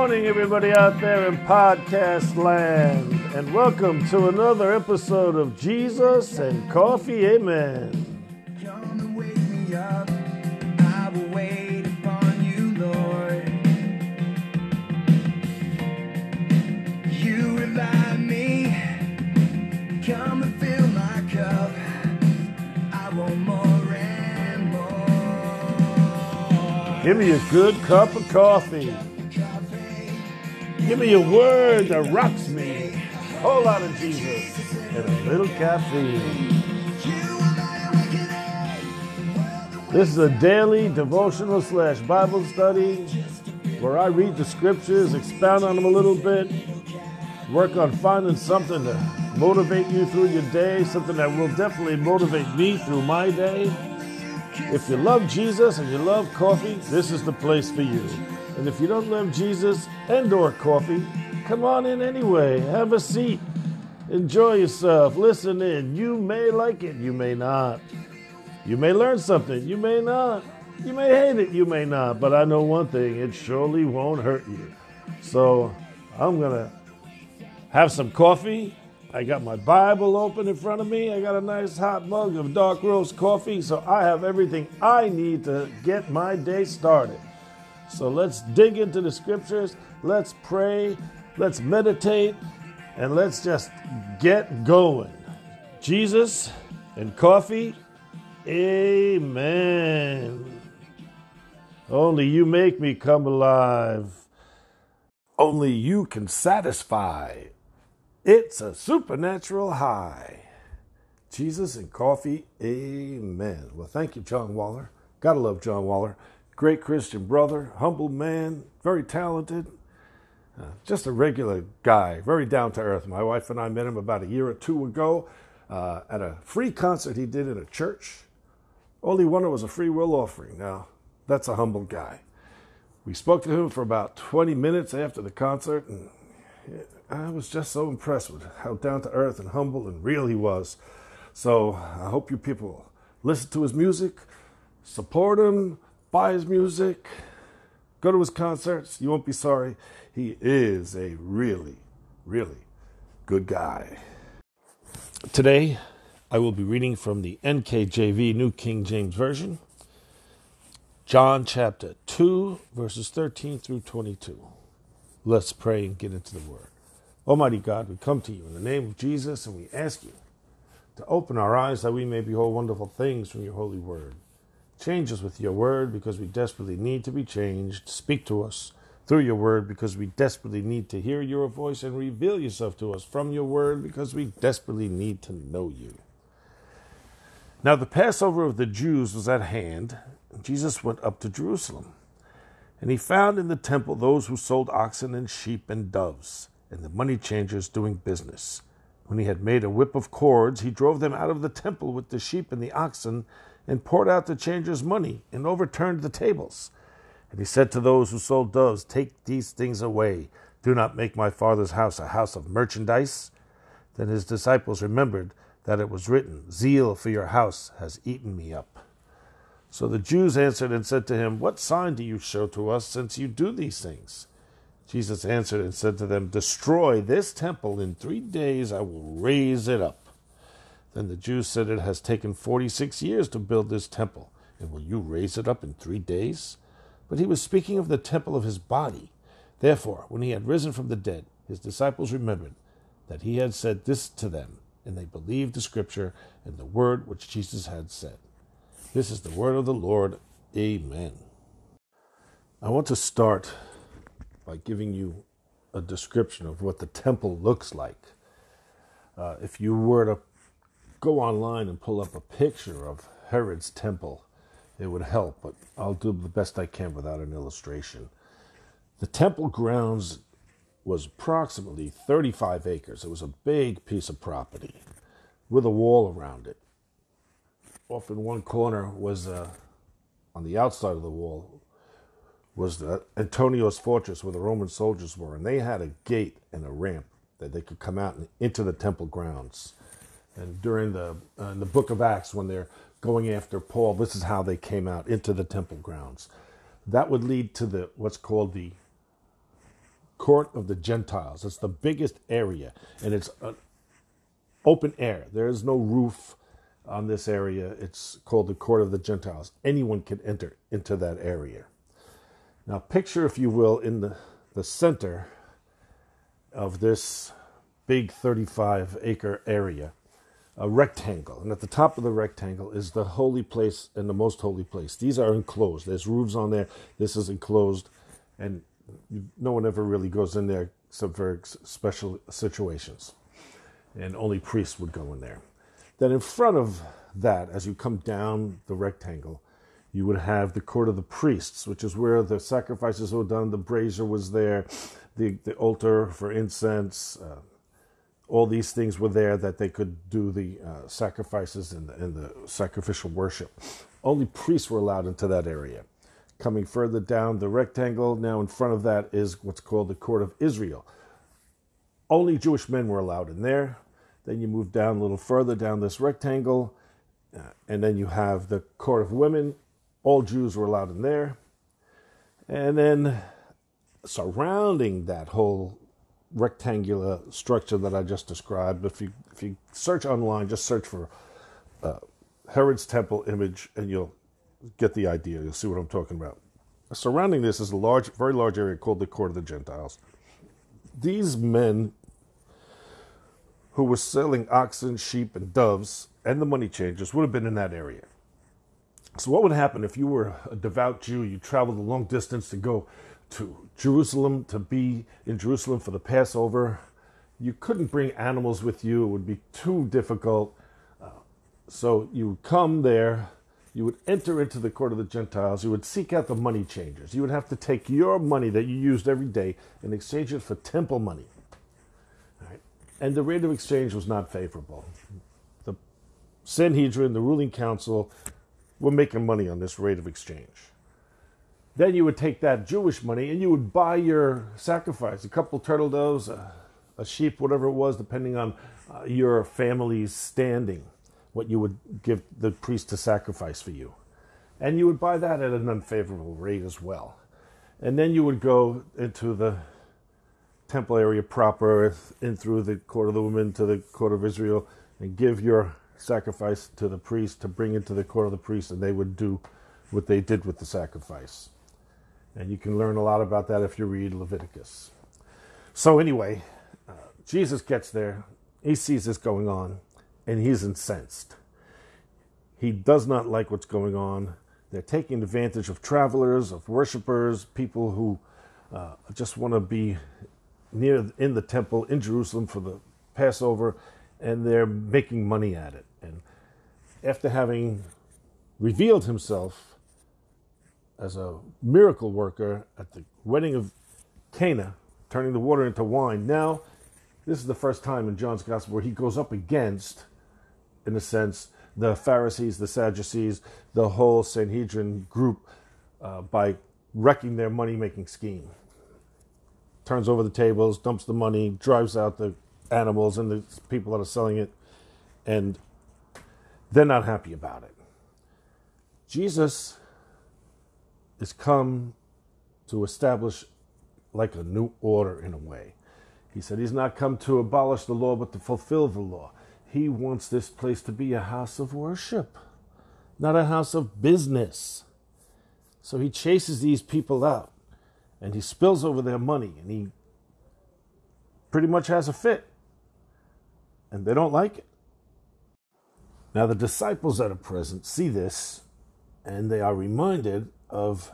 Morning, everybody out there in podcast land, and welcome to another episode of Jesus and Coffee. Amen. Come and wake me up. I will wait upon you, Lord. You revive me. Come and fill my cup. I want more and more. Give me a good cup of coffee. Give me a word that rocks me. Whole lot of Jesus and a little caffeine. This is a daily devotional slash Bible study where I read the scriptures, expound on them a little bit, work on finding something to motivate you through your day, something that will definitely motivate me through my day. If you love Jesus and you love coffee, this is the place for you. And if you don't love Jesus and or coffee, come on in anyway. Have a seat. Enjoy yourself. Listen in. You may like it, you may not. You may learn something, you may not. You may hate it, you may not. But I know one thing, it surely won't hurt you. So I'm going to have some coffee. I got my Bible open in front of me. I got a nice hot mug of dark roast coffee. So I have everything I need to get my day started. So let's dig into the scriptures. Let's pray. Let's meditate. And let's just get going. Jesus and coffee. Amen. Only you make me come alive. Only you can satisfy. It's a supernatural high. Jesus and coffee. Amen. Well, thank you, John Waller. Gotta love John Waller. Great Christian brother, humble man, very talented. Uh, just a regular guy, very down to earth. My wife and I met him about a year or two ago uh, at a free concert he did in a church. All he wanted was a free will offering. Now, that's a humble guy. We spoke to him for about 20 minutes after the concert, and I was just so impressed with how down to earth and humble and real he was. So I hope you people listen to his music, support him, buy his music, go to his concerts. You won't be sorry. He is a really, really good guy. Today, I will be reading from the NKJV, New King James Version, John chapter 2, verses 13 through 22. Let's pray and get into the word. Almighty God, we come to you in the name of Jesus and we ask you to open our eyes that we may behold wonderful things from your holy word. Change us with your word because we desperately need to be changed. Speak to us through your word because we desperately need to hear your voice and reveal yourself to us from your word because we desperately need to know you. Now, the Passover of the Jews was at hand, Jesus went up to Jerusalem. And he found in the temple those who sold oxen and sheep and doves, and the money changers doing business. When he had made a whip of cords, he drove them out of the temple with the sheep and the oxen, and poured out the changers' money, and overturned the tables. And he said to those who sold doves, Take these things away. Do not make my father's house a house of merchandise. Then his disciples remembered that it was written, Zeal for your house has eaten me up. So the Jews answered and said to him, What sign do you show to us since you do these things? Jesus answered and said to them, Destroy this temple. In three days I will raise it up. Then the Jews said, It has taken forty six years to build this temple, and will you raise it up in three days? But he was speaking of the temple of his body. Therefore, when he had risen from the dead, his disciples remembered that he had said this to them, and they believed the scripture and the word which Jesus had said. This is the word of the Lord. Amen. I want to start by giving you a description of what the temple looks like. Uh, if you were to go online and pull up a picture of Herod's temple, it would help, but I'll do the best I can without an illustration. The temple grounds was approximately 35 acres. It was a big piece of property with a wall around it. Off in one corner was, uh, on the outside of the wall, was the Antonia's fortress where the Roman soldiers were, and they had a gate and a ramp that they could come out and into the temple grounds. And during the uh, in the book of Acts, when they're going after Paul, this is how they came out into the temple grounds. That would lead to the what's called the court of the Gentiles. It's the biggest area, and it's uh, open air. There is no roof on this area. It's called the court of the Gentiles. Anyone can enter into that area. Now, picture, if you will, in the, the center of this big 35 acre area, a rectangle. And at the top of the rectangle is the holy place and the most holy place. These are enclosed. There's roofs on there. This is enclosed. And no one ever really goes in there except for special situations. And only priests would go in there. Then in front of that, as you come down the rectangle, you would have the court of the priests, which is where the sacrifices were done. The brazier was there, the, the altar for incense. Uh, all these things were there that they could do the uh, sacrifices and the, and the sacrificial worship. Only priests were allowed into that area. Coming further down the rectangle, now in front of that is what's called the court of Israel. Only Jewish men were allowed in there. Then you move down a little further down this rectangle, uh, and then you have the court of women. All Jews were allowed in there. And then surrounding that whole rectangular structure that I just described, if you if you search online, just search for uh, Herod's temple image, and you'll get the idea. You'll see what I'm talking about. Surrounding this is a large, very large area called the Court of the Gentiles. These men who were selling oxen, sheep, and doves, and the money changers would have been in that area. So, what would happen if you were a devout Jew? You traveled a long distance to go to Jerusalem to be in Jerusalem for the Passover. You couldn't bring animals with you, it would be too difficult. Uh, so, you would come there, you would enter into the court of the Gentiles, you would seek out the money changers. You would have to take your money that you used every day and exchange it for temple money. Right? And the rate of exchange was not favorable. The Sanhedrin, the ruling council, were making money on this rate of exchange. Then you would take that Jewish money and you would buy your sacrifice a couple turtle doves, a, a sheep, whatever it was, depending on uh, your family's standing, what you would give the priest to sacrifice for you. And you would buy that at an unfavorable rate as well. And then you would go into the temple area proper, in through the court of the women to the court of Israel, and give your sacrifice to the priest to bring it to the court of the priest, and they would do what they did with the sacrifice. And you can learn a lot about that if you read Leviticus. So, anyway, uh, Jesus gets there, he sees this going on, and he's incensed. He does not like what's going on. They're taking advantage of travelers, of worshipers, people who uh, just want to be near in the temple in Jerusalem for the Passover, and they're making money at it. And after having revealed himself as a miracle worker at the wedding of Cana, turning the water into wine, now this is the first time in John's gospel where he goes up against, in a sense, the Pharisees, the Sadducees, the whole Sanhedrin group uh, by wrecking their money making scheme. Turns over the tables, dumps the money, drives out the animals and the people that are selling it, and they're not happy about it. Jesus is come to establish like a new order in a way. He said he's not come to abolish the law, but to fulfill the law. He wants this place to be a house of worship, not a house of business. So he chases these people out and he spills over their money and he pretty much has a fit. And they don't like it. Now, the disciples that are present see this and they are reminded of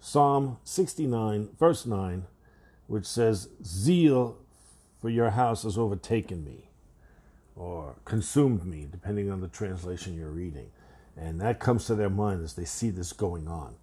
Psalm 69, verse 9, which says, Zeal for your house has overtaken me, or consumed me, depending on the translation you're reading. And that comes to their mind as they see this going on.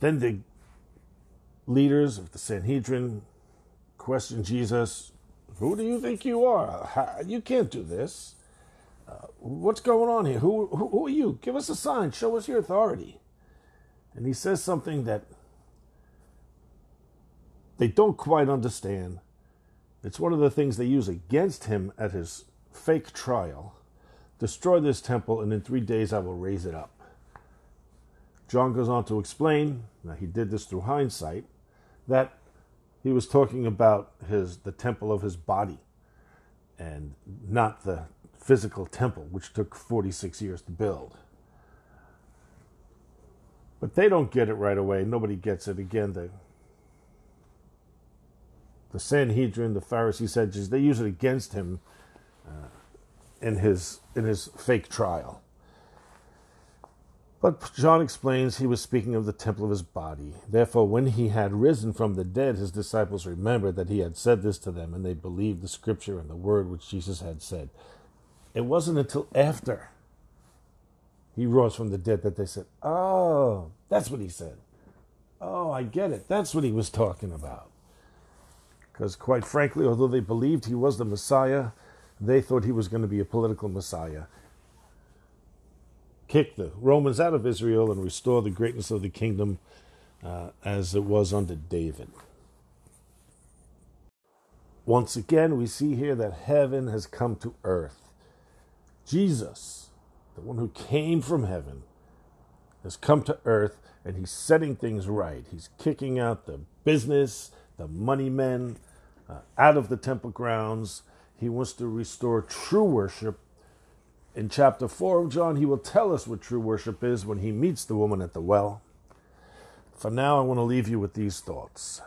Then the leaders of the Sanhedrin question Jesus Who do you think you are? How, you can't do this. Uh, what's going on here? Who, who, who are you? Give us a sign. Show us your authority. And he says something that they don't quite understand. It's one of the things they use against him at his fake trial. Destroy this temple, and in three days I will raise it up. John goes on to explain, now he did this through hindsight, that he was talking about his the temple of his body and not the physical temple, which took 46 years to build. But they don't get it right away. Nobody gets it. Again, the, the Sanhedrin, the Pharisees, Sadducees, they use it against him uh, in, his, in his fake trial. But John explains he was speaking of the temple of his body. Therefore, when he had risen from the dead, his disciples remembered that he had said this to them, and they believed the scripture and the word which Jesus had said. It wasn't until after he rose from the dead that they said, Oh, that's what he said. Oh, I get it. That's what he was talking about. Because, quite frankly, although they believed he was the Messiah, they thought he was going to be a political Messiah kick the Romans out of Israel and restore the greatness of the kingdom uh, as it was under David. Once again, we see here that heaven has come to earth. Jesus, the one who came from heaven, has come to earth and he's setting things right. He's kicking out the business, the money men uh, out of the temple grounds. He wants to restore true worship in chapter 4 of John, he will tell us what true worship is when he meets the woman at the well. For now, I want to leave you with these thoughts.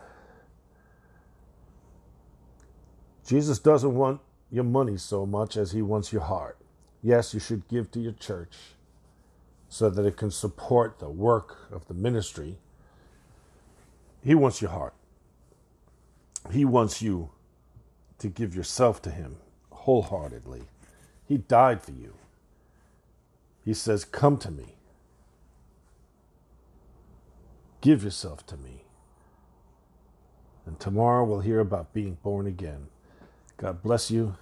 Jesus doesn't want your money so much as he wants your heart. Yes, you should give to your church so that it can support the work of the ministry. He wants your heart. He wants you to give yourself to him wholeheartedly. He died for you. He says, Come to me. Give yourself to me. And tomorrow we'll hear about being born again. God bless you.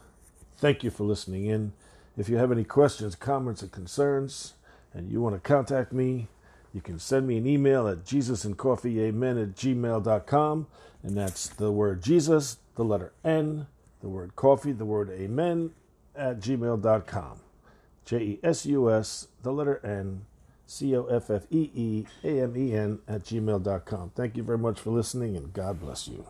Thank you for listening in. If you have any questions, comments, or concerns, and you want to contact me, you can send me an email at jesusandcoffeeamen at gmail.com. And that's the word Jesus, the letter N, the word coffee, the word amen at gmail.com. J E S U S, the letter N, C O F F E E A M E N at gmail.com. Thank you very much for listening and God bless you.